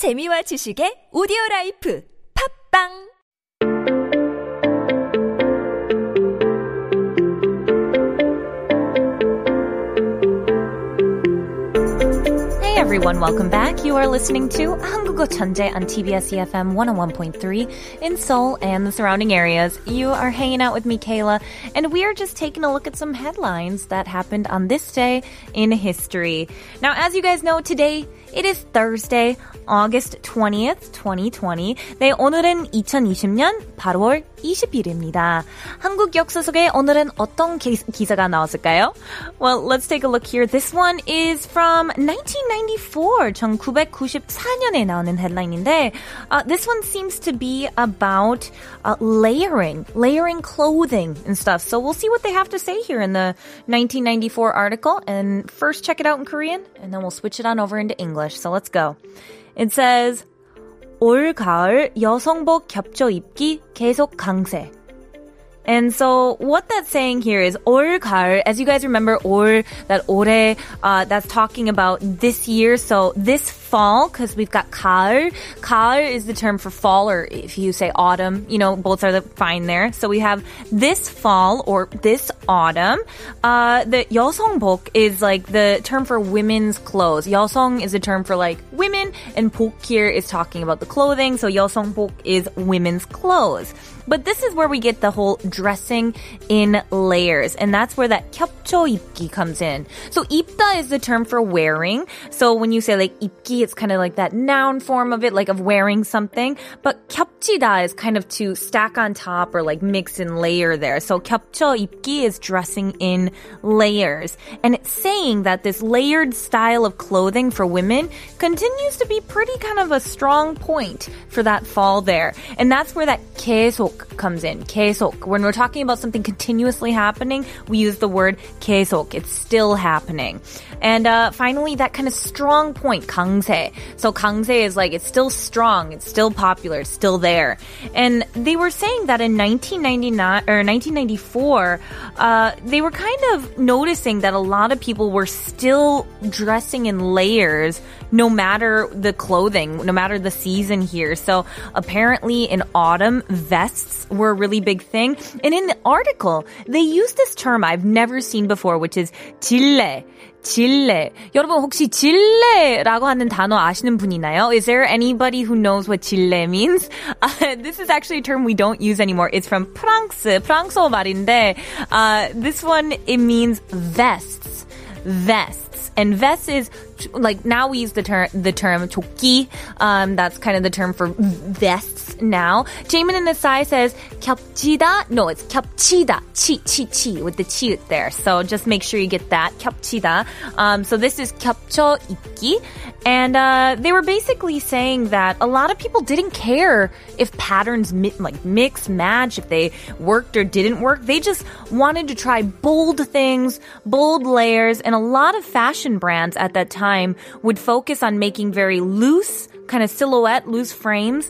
재미와 지식의 오디오 라이프 팟빵 everyone, welcome back. You are listening to Hangugo Chanje on TBS EFM 101.3 in Seoul and the surrounding areas. You are hanging out with me, Kayla, and we are just taking a look at some headlines that happened on this day in history. Now, as you guys know, today it is Thursday, August 20th, 2020. 네, 오늘은 2020년 8월 20일입니다. 한국 역사 속에 오늘은 어떤 기, 기사가 나왔을까요? Well, let's take a look here. This one is from 1994, 1994년에 나오는 headline인데, uh, this one seems to be about uh, layering, layering clothing and stuff. So we'll see what they have to say here in the 1994 article and first check it out in Korean and then we'll switch it on over into English. So let's go. It says, 올 가을 여성복 겹쳐 입기 계속 강세. And so what that's saying here is 올 가을. As you guys remember, 올 that 올해 uh, that's talking about this year. So this fall, because we've got 가을. 가을 is the term for fall, or if you say autumn, you know, both are the fine there. So we have this fall or this autumn. Uh, the 여성복 is like the term for women's clothes. 여성 is a term for like women, and 복 here is talking about the clothing. So 여성복 is women's clothes. But this is where we get the whole dressing in layers. And that's where that 겹쳐 입기 comes in. So 입다 is the term for wearing. So when you say like 입기, it's kind of like that noun form of it, like of wearing something. But 겹치다 is kind of to stack on top or like mix and layer there. So 겹쳐 입기 is dressing in layers. And it's saying that this layered style of clothing for women continues to be pretty kind of a strong point for that fall there. And that's where that 계속 comes in. 계속. When we're talking about something continuously happening, we use the word 계속. It's still happening. And uh, finally, that kind of strong point, 강세. So 강세 is like, it's still strong, it's still popular, it's still there. And they were saying that in 1999 or 1994, uh, they were kind of noticing that a lot of people were still dressing in layers no matter the clothing, no matter the season here. So apparently in autumn, vests were a really big thing. And in the article, they use this term I've never seen before, which is 질레. 질레. 여러분 혹시 질레라고 하는 단어 아시는 분 있나요? Is there anybody who knows what 질레 means? Uh, this is actually a term we don't use anymore. It's from 프랑스, 프랑스어 말인데 uh, this one it means vests. Vests. And vest is like now we use the term the term 조끼. Um, that's kind of the term for vests now. Jamin in the side says 겹치다. No, it's 겹치다. 치, 치, 치 with the chi there. So just make sure you get that 겹치다. Um, so this is 겹쳐 입기. And uh, they were basically saying that a lot of people didn't care if patterns mi- like mix, match, if they worked or didn't work. They just wanted to try bold things, bold layers, and a lot of fashion brands at that time would focus on making very loose, kind of silhouette, loose frames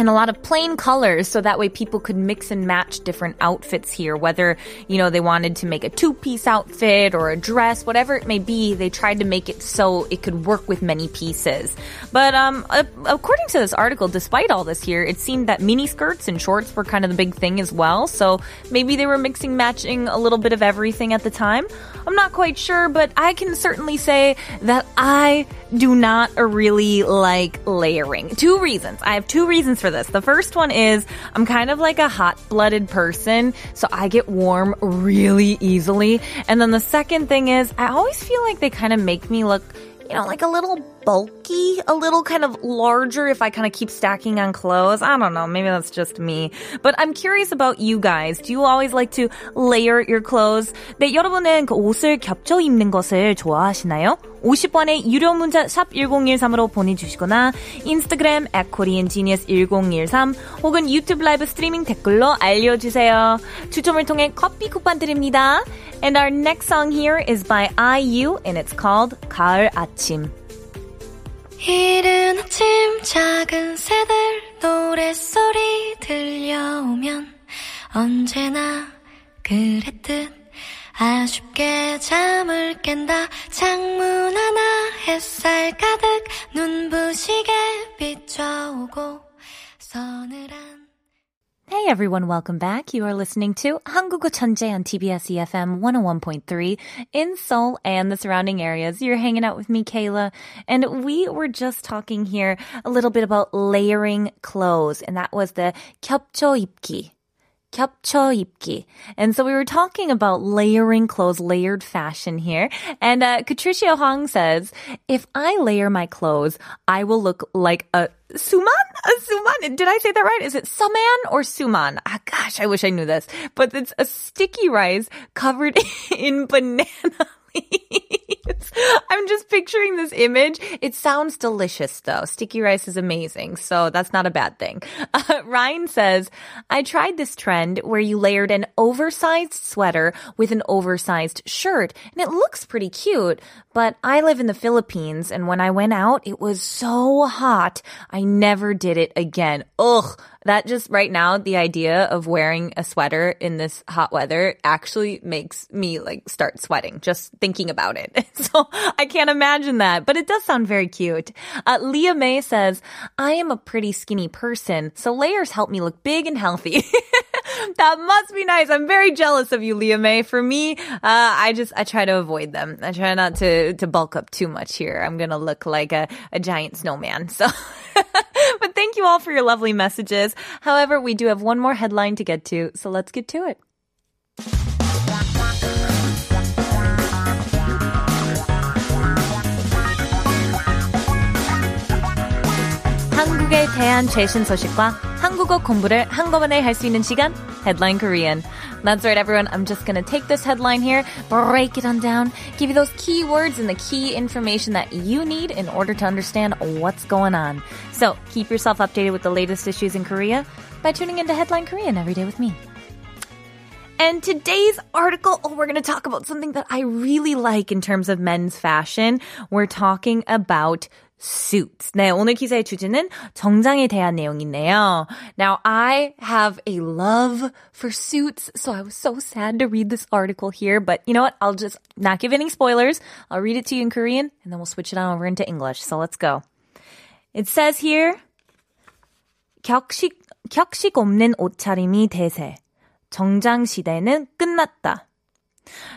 and a lot of plain colors so that way people could mix and match different outfits here. Whether you know they wanted to make a two-piece outfit or a dress whatever it may be they tried to make it so it could work with many pieces. But um according to this article despite all this here it seemed that mini skirts and shorts were kind of the big thing as well. So maybe they were mixing matching a little bit of everything at the time. I'm not quite sure but i can certainly say that i do not really like layering. Two reasons. I have two reasons for this. The first one is I'm kind of like a hot blooded person, so I get warm really easily. And then the second thing is I always feel like they kind of make me look, you know, like a little bulky, a little kind of larger if I kind of keep stacking on clothes. I don't know. Maybe that's just me. But I'm curious about you guys. Do you always like to layer your clothes? 네, 여러분은 그 옷을 겹쳐 입는 것을 좋아하시나요? 50번의 유료 문자 샵 1013으로 보내주시거나 인스타그램 at koreangenius1013 혹은 유튜브 라이브 스트리밍 댓글로 알려주세요. 추첨을 통해 커피 쿠폰 드립니다. And our next song here is by IU and it's called 가을 아침. 이른 아침 작은 새들 노랫소리 들려오면 언제나 그랬듯 아쉽게 잠을 깬다 창문 하나 햇살 가득 눈부시게 오고 서늘한 Hey everyone, welcome back. You are listening to 한국어 천재 on TBS EFM 101.3 in Seoul and the surrounding areas. You're hanging out with me, Kayla, and we were just talking here a little bit about layering clothes, and that was the 겹쳐 입기. 겹쳐 입기. And so we were talking about layering clothes, layered fashion here. And uh, Patricia Hong says, if I layer my clothes, I will look like a suman? A suman? Did I say that right? Is it suman or suman? Ah, gosh, I wish I knew this. But it's a sticky rice covered in banana I'm just picturing this image. It sounds delicious though. Sticky rice is amazing. So that's not a bad thing. Uh, Ryan says, I tried this trend where you layered an oversized sweater with an oversized shirt and it looks pretty cute, but I live in the Philippines and when I went out, it was so hot. I never did it again. Ugh. That just right now, the idea of wearing a sweater in this hot weather actually makes me like start sweating just thinking about it. So I can't imagine that, but it does sound very cute. Uh, Leah May says, I am a pretty skinny person, so layers help me look big and healthy. that must be nice. I'm very jealous of you, Leah May. For me, uh, I just, I try to avoid them. I try not to, to bulk up too much here. I'm to look like a, a giant snowman. So, thank you all for your lovely messages. However, we do have one more headline to get to, so let's get to it. 한국에 대한 최신 소식과 한국어 공부를 한꺼번에 할 수 있는 시간, Headline Korean. That's right, everyone. I'm just gonna take this headline here, break it on down, give you those key words and the key information that you need in order to understand what's going on. So keep yourself updated with the latest issues in Korea by tuning into Headline Korean every day with me. And today's article, oh, we're going to talk about something that I really like in terms of men's fashion. We're talking about suits. 네, 오늘 기사의 주제는 정장에 대한 내용이네요. Now, I have a love for suits, so I was so sad to read this article here, but you know what? I'll just not give any spoilers. I'll read it to you in Korean, and then we'll switch it on over into English. So let's go. It says here, 격식, 격식 없는 옷차림이 대세. 정장 시대는 끝났다.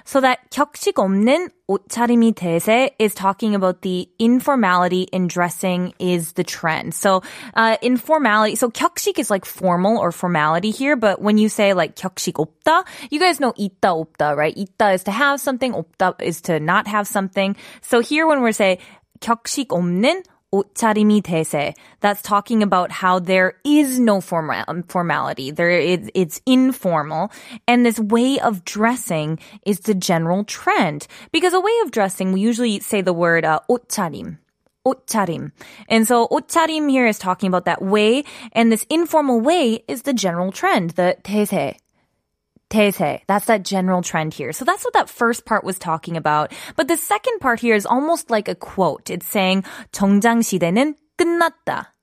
So that 격식 없는 옷차림이 대세 is talking about the informality in dressing is the trend. So uh, informality, so 격식 is like formal or formality here, but when you say like 격식 없다, you guys know 있다 없다, right? 있다 is to have something, 없다 is to not have something. So here when we're saying 격식 없는 옷차림이 대세. That's talking about how there is no formal, formality. There is, it's informal. And this way of dressing is the general trend. Because a way of dressing, we usually say the word uh, 옷차림. 옷차림. And so 옷차림 here is talking about that way. And this informal way is the general trend, the 대세. 대세. That's that general trend here. So that's what that first part was talking about. But the second part here is almost like a quote. It's saying 정장 시대는 끝났다.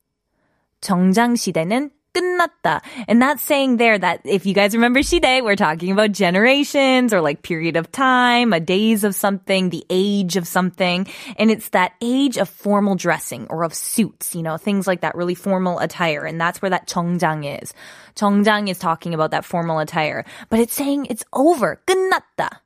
정장 시대는 끝났다. And that's saying there that if you guys remember 시대, we're talking about generations or like period of time, a days of something, the age of something. And it's that age of formal dressing or of suits, you know, things like that really formal attire. And that's where that 정장 is. 정장 is talking about that formal attire. But it's saying it's over. 끝났다.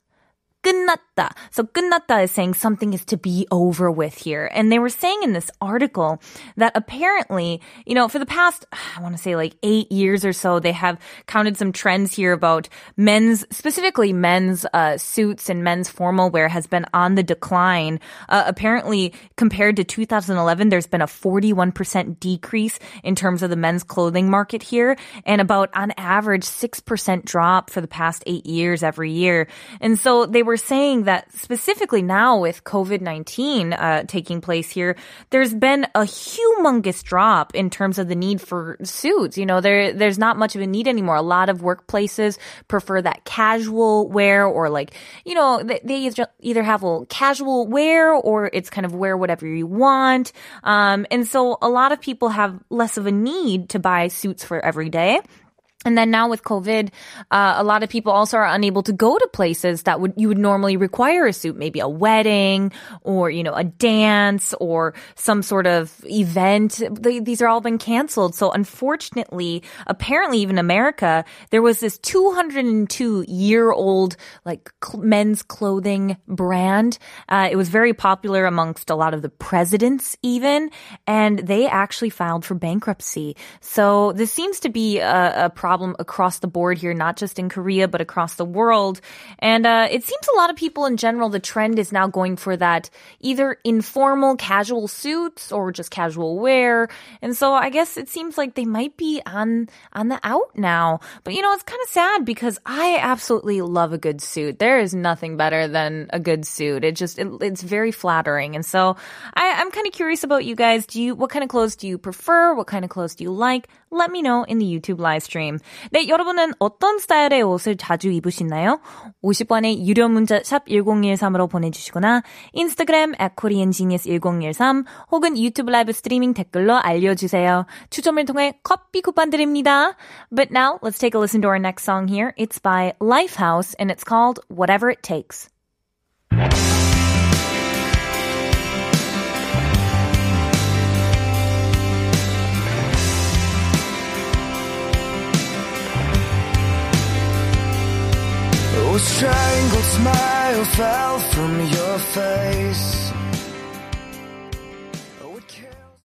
끝났다. So 끝났다 is saying something is to be over with here. And they were saying in this article that apparently, you know, for the past, I want to say like eight years or so, they have counted some trends here about men's, specifically men's uh, suits and men's formal wear has been on the decline. Uh, apparently, compared to 2011, there's been a 41% decrease in terms of the men's clothing market here and about on average 6% drop for the past eight years every year. And so they were were saying that specifically now with COVID 19 uh, taking place here, there's been a humongous drop in terms of the need for suits. You know, there there's not much of a need anymore. A lot of workplaces prefer that casual wear or like, you know, they, they either have a casual wear or it's kind of wear whatever you want. Um, and so a lot of people have less of a need to buy suits for every day. And then now with COVID, uh, a lot of people also are unable to go to places that would you would normally require a suit, maybe a wedding or you know a dance or some sort of event. They, these are all been canceled. So unfortunately, apparently even America, there was this 202 year old like cl- men's clothing brand. Uh, it was very popular amongst a lot of the presidents even, and they actually filed for bankruptcy. So this seems to be a, a problem problem across the board here, not just in Korea, but across the world. And uh, it seems a lot of people in general, the trend is now going for that either informal casual suits or just casual wear. And so I guess it seems like they might be on on the out now. But you know, it's kind of sad because I absolutely love a good suit. There is nothing better than a good suit. It just it, it's very flattering. And so I, I'm kind of curious about you guys. Do you what kind of clothes do you prefer? What kind of clothes do you like? Let me know in the YouTube live stream. 네, 여러분은 어떤 스타일의 옷을 자주 입으시나요? 50번의 유료 문자 샵 1013으로 보내주시거나 인스타그램 at koreangenius1013 혹은 유튜브 라이브 스트리밍 댓글로 알려주세요. 추첨을 통해 커피 쿠폰 드립니다. But now, let's take a listen to our next song here. It's by Lifehouse and it's called Whatever It Takes. A strangled smile fell from your face